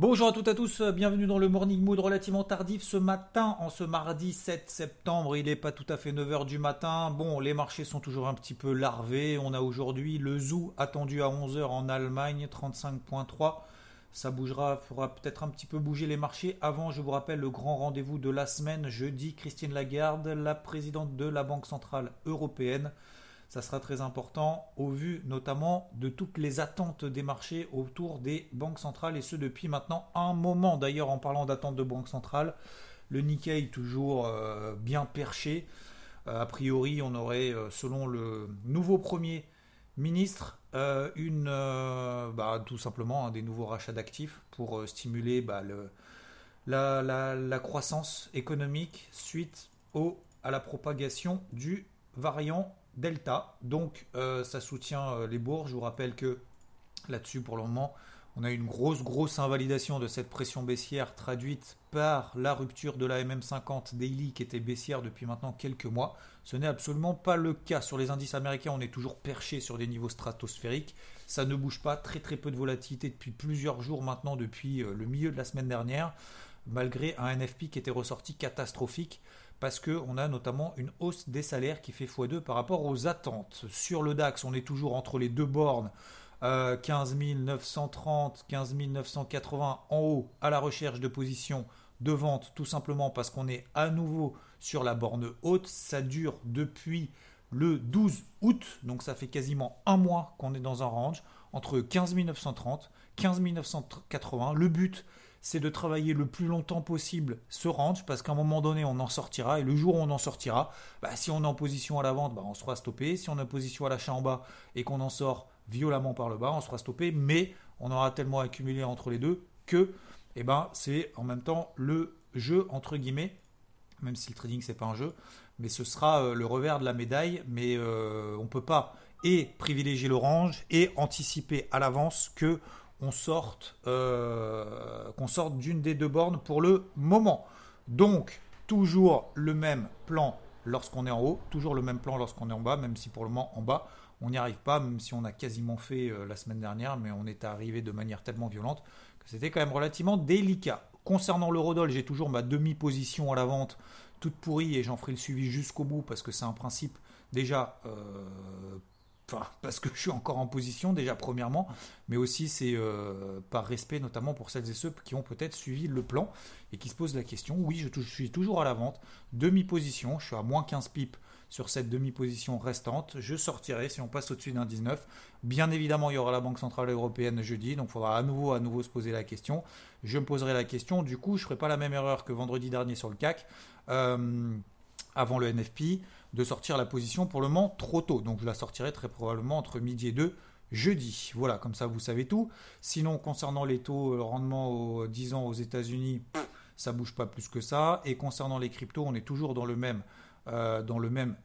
Bonjour à toutes et à tous, bienvenue dans le Morning Mood relativement tardif ce matin, en ce mardi 7 septembre, il n'est pas tout à fait 9h du matin, bon les marchés sont toujours un petit peu larvés, on a aujourd'hui le zoo attendu à 11h en Allemagne, 35.3, ça bougera, fera peut-être un petit peu bouger les marchés. Avant, je vous rappelle le grand rendez-vous de la semaine, jeudi, Christine Lagarde, la présidente de la Banque Centrale Européenne. Ça sera très important au vu notamment de toutes les attentes des marchés autour des banques centrales et ce depuis maintenant un moment. D'ailleurs, en parlant d'attentes de banques centrales, le Nikkei toujours euh, bien perché. Euh, a priori, on aurait, euh, selon le nouveau premier ministre, une, bah, tout simplement hein, des nouveaux rachats d'actifs pour stimuler bah, la- la croissance économique suite au, à la propagation du variant Delta. Donc euh, ça soutient euh, les bourses. Je vous rappelle que là-dessus, pour le moment, on a une grosse, grosse invalidation de cette pression baissière traduite par la rupture de la MM50 daily qui était baissière depuis maintenant quelques mois. Ce n'est absolument pas le cas. Sur les indices américains, on est toujours perché sur des niveaux stratosphériques. Ça ne bouge pas. Très, très peu de volatilité depuis plusieurs jours maintenant, depuis euh, le milieu de la semaine dernière, malgré un NFP qui était ressorti catastrophique parce qu'on a notamment une hausse des salaires qui fait x2 par rapport aux attentes. Sur le DAX, on est toujours entre les deux bornes, euh, 15 930, 15 980 en haut à la recherche de positions de vente, tout simplement parce qu'on est à nouveau sur la borne haute. Ça dure depuis le 12 août, donc ça fait quasiment un mois qu'on est dans un range entre 15 930, 15 980. Le but, c'est de travailler le plus longtemps possible ce range parce qu'à un moment donné on en sortira et le jour où on en sortira, bah, si on est en position à la vente, bah, on sera stoppé. Si on est en position à l'achat en bas et qu'on en sort violemment par le bas, on sera stoppé. Mais on aura tellement accumulé entre les deux que eh ben, c'est en même temps le jeu entre guillemets, même si le trading c'est pas un jeu, mais ce sera euh, le revers de la médaille. Mais euh, on peut pas et privilégier le range et anticiper à l'avance que on sorte, euh, qu'on sorte d'une des deux bornes pour le moment. Donc, toujours le même plan lorsqu'on est en haut, toujours le même plan lorsqu'on est en bas, même si pour le moment en bas, on n'y arrive pas, même si on a quasiment fait euh, la semaine dernière, mais on est arrivé de manière tellement violente que c'était quand même relativement délicat. Concernant l'eurodoll, j'ai toujours ma demi-position à la vente toute pourrie et j'en ferai le suivi jusqu'au bout parce que c'est un principe déjà euh, Enfin, parce que je suis encore en position déjà premièrement, mais aussi c'est euh, par respect notamment pour celles et ceux qui ont peut-être suivi le plan et qui se posent la question. Oui, je, suis toujours à la vente, demi-position, je suis à moins 15 pips sur cette demi-position restante. Je sortirai si on passe au-dessus d'un 19. Bien évidemment, il y aura la Banque Centrale Européenne jeudi, donc il faudra à nouveau, à nouveau se poser la question. Je me poserai la question, du coup, je ne ferai pas la même erreur que vendredi dernier sur le CAC. Euh, avant le NFP, de sortir la position pour le moment trop tôt. Donc je la sortirai très probablement entre midi et 2 jeudi. Voilà, comme ça vous savez tout. Sinon, concernant les taux, le rendement aux 10 ans aux États-Unis, ça bouge pas plus que ça. Et concernant les cryptos, on est toujours dans le même, euh,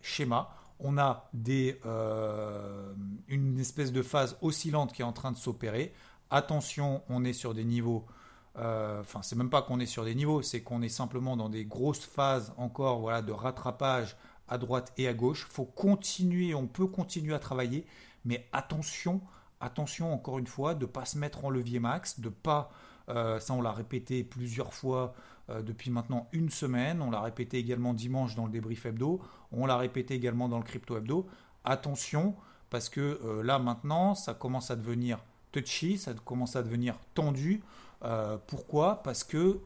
schéma. On a des, euh, une espèce de phase oscillante qui est en train de s'opérer. Attention, on est sur des niveaux euh, enfin c'est même pas qu'on est sur des niveaux, c'est qu'on est simplement dans des grosses phases encore voilà, de rattrapage à droite et à gauche. faut continuer, on peut continuer à travailler, mais attention, attention encore une fois, de ne pas se mettre en levier max, de pas, euh, ça on l'a répété plusieurs fois euh, depuis maintenant une semaine, on l'a répété également dimanche dans le débrief hebdo, on l'a répété également dans le crypto hebdo. Attention, parce que euh, là maintenant, ça commence à devenir touchy, ça commence à devenir tendu. Pourquoi? Parce que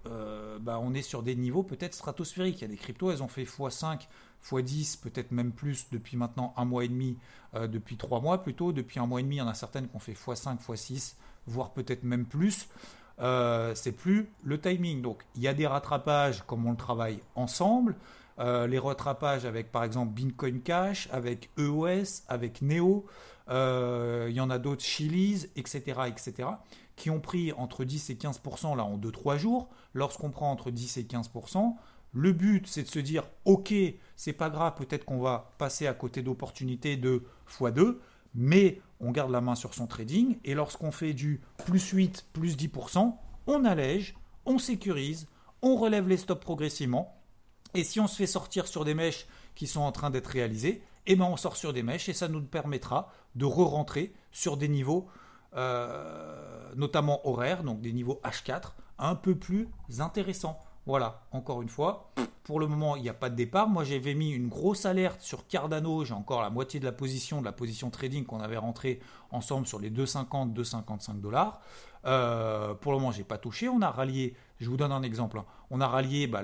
bah, on est sur des niveaux peut-être stratosphériques. Il y a des cryptos, elles ont fait x5, x10, peut-être même plus depuis maintenant un mois et demi, euh, depuis trois mois plutôt. Depuis un mois et demi, il y en a certaines qui ont fait x5, x6, voire peut-être même plus. Euh, c'est plus le timing. Donc il y a des rattrapages comme on le travaille ensemble. euh, les rattrapages avec par exemple Bitcoin Cash, avec EOS, avec Neo, euh, il y en a d'autres, Chili's, etc., etc., qui ont pris entre 10 et 15% là en 2-3 jours. Lorsqu'on prend entre 10 et 15%, le but c'est de se dire ok, c'est pas grave, peut-être qu'on va passer à côté d'opportunités de x2, mais on garde la main sur son trading et lorsqu'on fait du plus 8, plus 10%, on allège, on sécurise, on relève les stops progressivement. Et si on se fait sortir sur des mèches qui sont en train d'être réalisées, eh ben on sort sur des mèches et ça nous permettra de re-rentrer sur des niveaux, euh, notamment horaires, donc des niveaux H4, un peu plus intéressants. Voilà, encore une fois, pour le moment, il n'y a pas de départ. Moi, j'avais mis une grosse alerte sur Cardano. J'ai encore la moitié de la position, de la position trading qu'on avait rentré ensemble sur les 2,50, 2,55 dollars. Euh, pour le moment, j'ai pas touché. On a rallié. Je vous donne un exemple. Hein. On a rallié bah,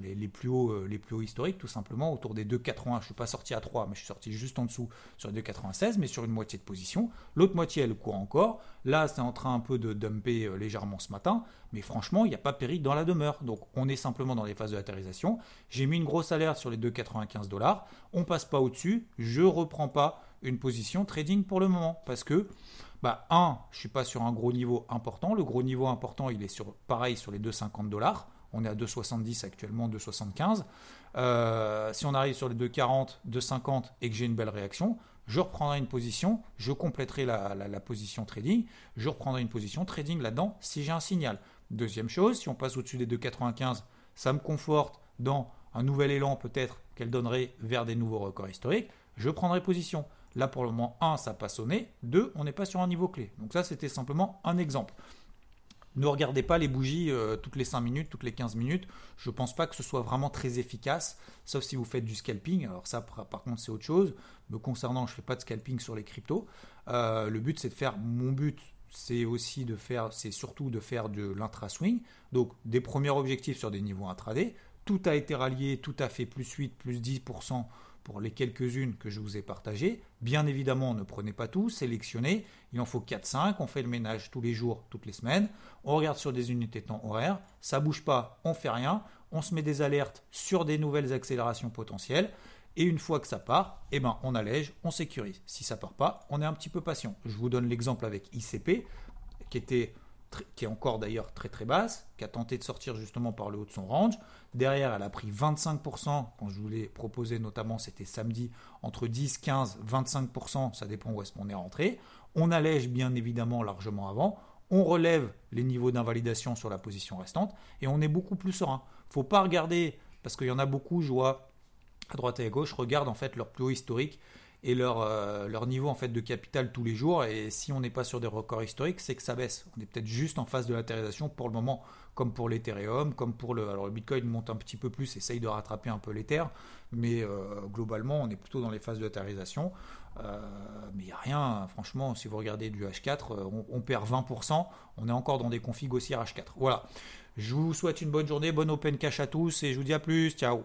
les, plus hauts, euh, les plus hauts historiques, tout simplement, autour des 2,80. Je suis pas sorti à 3, mais je suis sorti juste en dessous sur les 2,96, mais sur une moitié de position. L'autre moitié, elle court encore. Là, c'est en train un peu de dumper euh, légèrement ce matin, mais franchement, il n'y a pas péril dans la demeure. Donc, on est simplement dans les phases de latérisation. J'ai mis une grosse alerte sur les 2,95 dollars. On passe pas au-dessus. Je reprends pas une position trading pour le moment parce que bah, un, je suis pas sur un gros niveau important. Le gros niveau important, il est sur pareil sur les 2,50 dollars. On est à 2,70 actuellement, 2,75. Euh, si on arrive sur les 2,40, 2,50 et que j'ai une belle réaction, je reprendrai une position, je compléterai la, la, position trading, je reprendrai une position trading là-dedans si j'ai un signal. Deuxième chose, si on passe au-dessus des 2,95, ça me conforte dans un nouvel élan peut-être qu'elle donnerait vers des nouveaux records historiques, je prendrai position. Là, pour le moment, 1, ça pas sonné. 2, on n'est pas sur un niveau clé. Donc ça, c'était simplement un exemple. Ne regardez pas les bougies euh, toutes les 5 minutes, toutes les 15 minutes. Je ne pense pas que ce soit vraiment très efficace, sauf si vous faites du scalping. Alors ça, par contre, c'est autre chose. Me concernant, je ne fais pas de scalping sur les cryptos. Euh, le but, c'est de faire... Mon but, c'est aussi de faire... C'est surtout de faire de l'intra-swing. Donc, des premiers objectifs sur des niveaux intraday. Tout a été rallié, tout a fait plus 8, plus 10% pour les quelques-unes que je vous ai partagées. Bien évidemment, ne prenez pas tout, sélectionnez. Il en faut 4-5. On fait le ménage tous les jours, toutes les semaines. On regarde sur des unités de temps horaires. Ça bouge pas, on fait rien. On se met des alertes sur des nouvelles accélérations potentielles. Et une fois que ça part, eh ben, on allège, on sécurise. Si ça part pas, on est un petit peu patient. Je vous donne l'exemple avec ICP, qui était qui est encore d'ailleurs très très basse, qui a tenté de sortir justement par le haut de son range. Derrière, elle a pris 25%, quand je vous l'ai proposé notamment, c'était samedi, entre 10, 15, 25%, ça dépend où est-ce qu'on est rentré. On allège bien évidemment largement avant, on relève les niveaux d'invalidation sur la position restante, et on est beaucoup plus serein. faut pas regarder, parce qu'il y en a beaucoup, je vois à droite et à gauche, regarde en fait leur plus historique et leur, euh, leur niveau en fait de capital tous les jours. Et si on n'est pas sur des records historiques, c'est que ça baisse. On est peut-être juste en phase de latérisation pour le moment, comme pour l'Ethereum, comme pour le. Alors le Bitcoin monte un petit peu plus, essaye de rattraper un peu l'Ether, mais euh, globalement, on est plutôt dans les phases de latérisation. Euh, mais il n'y a rien, franchement, si vous regardez du H4, on, perd 20%, on est encore dans des configs haussières H4. Voilà. Je vous souhaite une bonne journée, bonne open cash à tous et je vous dis à plus. Ciao.